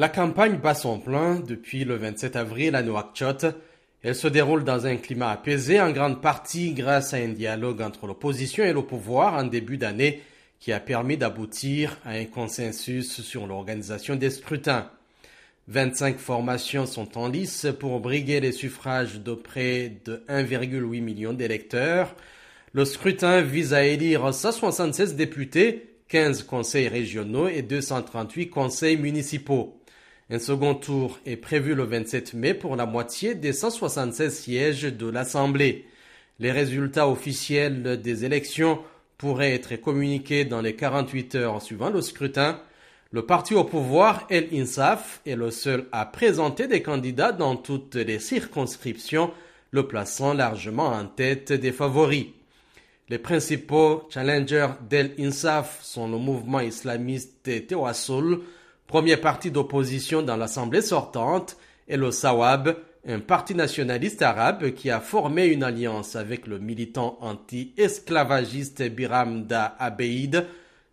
La campagne bat son plein depuis le 27 avril à Nouakchott. Elle se déroule dans un climat apaisé, en grande partie grâce à un dialogue entre l'opposition et le pouvoir en début d'année qui a permis d'aboutir à un consensus sur l'organisation des scrutins. 25 formations sont en lice pour briguer les suffrages de près de 1,8 million d'électeurs. Le scrutin vise à élire 176 députés, 15 conseils régionaux et 238 conseils municipaux. Un second tour est prévu le 27 mai pour la moitié des 176 sièges de l'Assemblée. Les résultats officiels des élections pourraient être communiqués dans les 48 heures suivant le scrutin. Le parti au pouvoir, El Insaf, est le seul à présenter des candidats dans toutes les circonscriptions, le plaçant largement en tête des favoris. Les principaux challengers d'El Insaf sont le mouvement islamiste Tewassul, premier parti d'opposition dans l'Assemblée sortante, et le Sawab, un parti nationaliste arabe qui a formé une alliance avec le militant anti-esclavagiste Biram Da Abeid,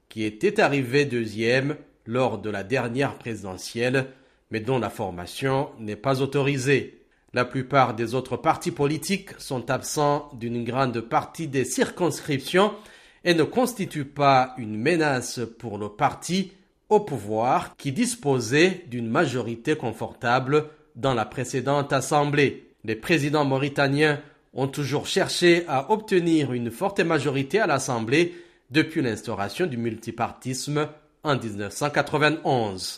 qui était arrivé deuxième lors de la dernière présidentielle, mais dont la formation n'est pas autorisée. La plupart des autres partis politiques sont absents d'une grande partie des circonscriptions et ne constituent pas une menace pour le parti au pouvoir qui disposait d'une majorité confortable dans la précédente assemblée. Les présidents mauritaniens ont toujours cherché à obtenir une forte majorité à l'Assemblée depuis l'instauration du multipartisme en 1991.